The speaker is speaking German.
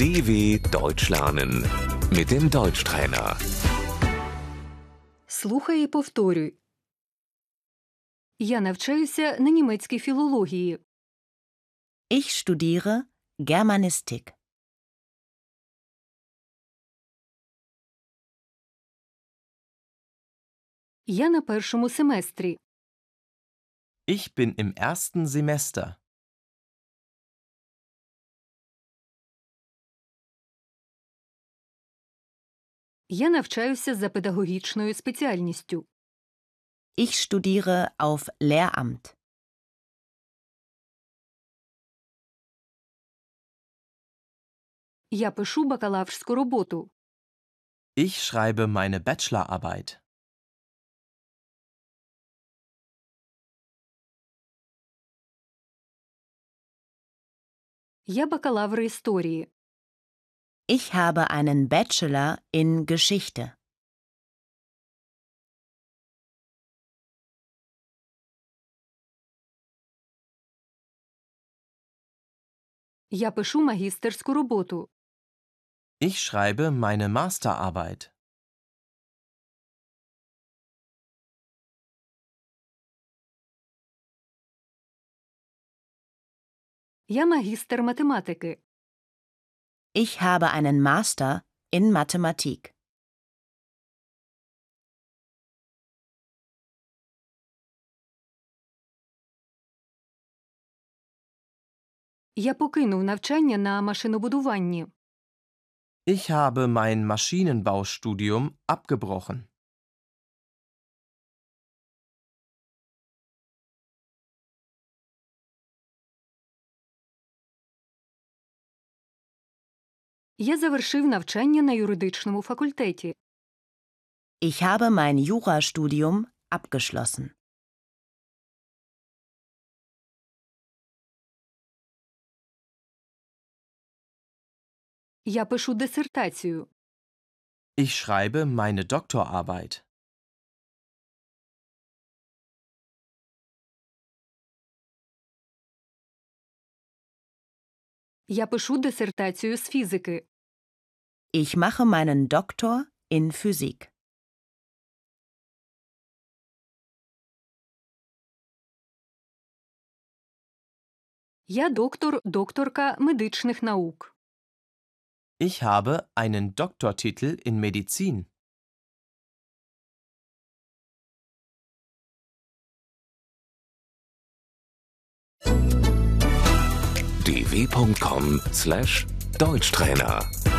DW Deutsch lernen mit dem Deutschtrainer. Слухай і повторюй. Я навчаюся на німецькій філології. Ich studiere Germanistik. Я на першому семестрі. Ich bin im ersten Semester. Я навчаюся за педагогічною спеціальністю. Ich studiere auf Lehramt. Я пишу бакалаврську роботу. Ich schreibe meine Bachelorarbeit. Я бакалавр історії. Ich habe einen Bachelor in Geschichte. Я пишу магістерську роботу. Ich schreibe meine Masterarbeit. Я магістр математики. Ich habe einen Master in Mathematik. Я покинув навчання на машинобудуванні. Ich habe mein Maschinenbaustudium abgebrochen. Я завершив навчання на юридичному факультеті. Ich habe mein Jurastudium abgeschlossen. Я пишу дисертацію. Ich schreibe meine Doktorarbeit. Я пишу дисертацію з фізики. Ich mache meinen Doktor in Physik. Я доктор, докторка медичних наук. Ich habe einen Doktortitel in Medizin. dw.com/deutschtrainer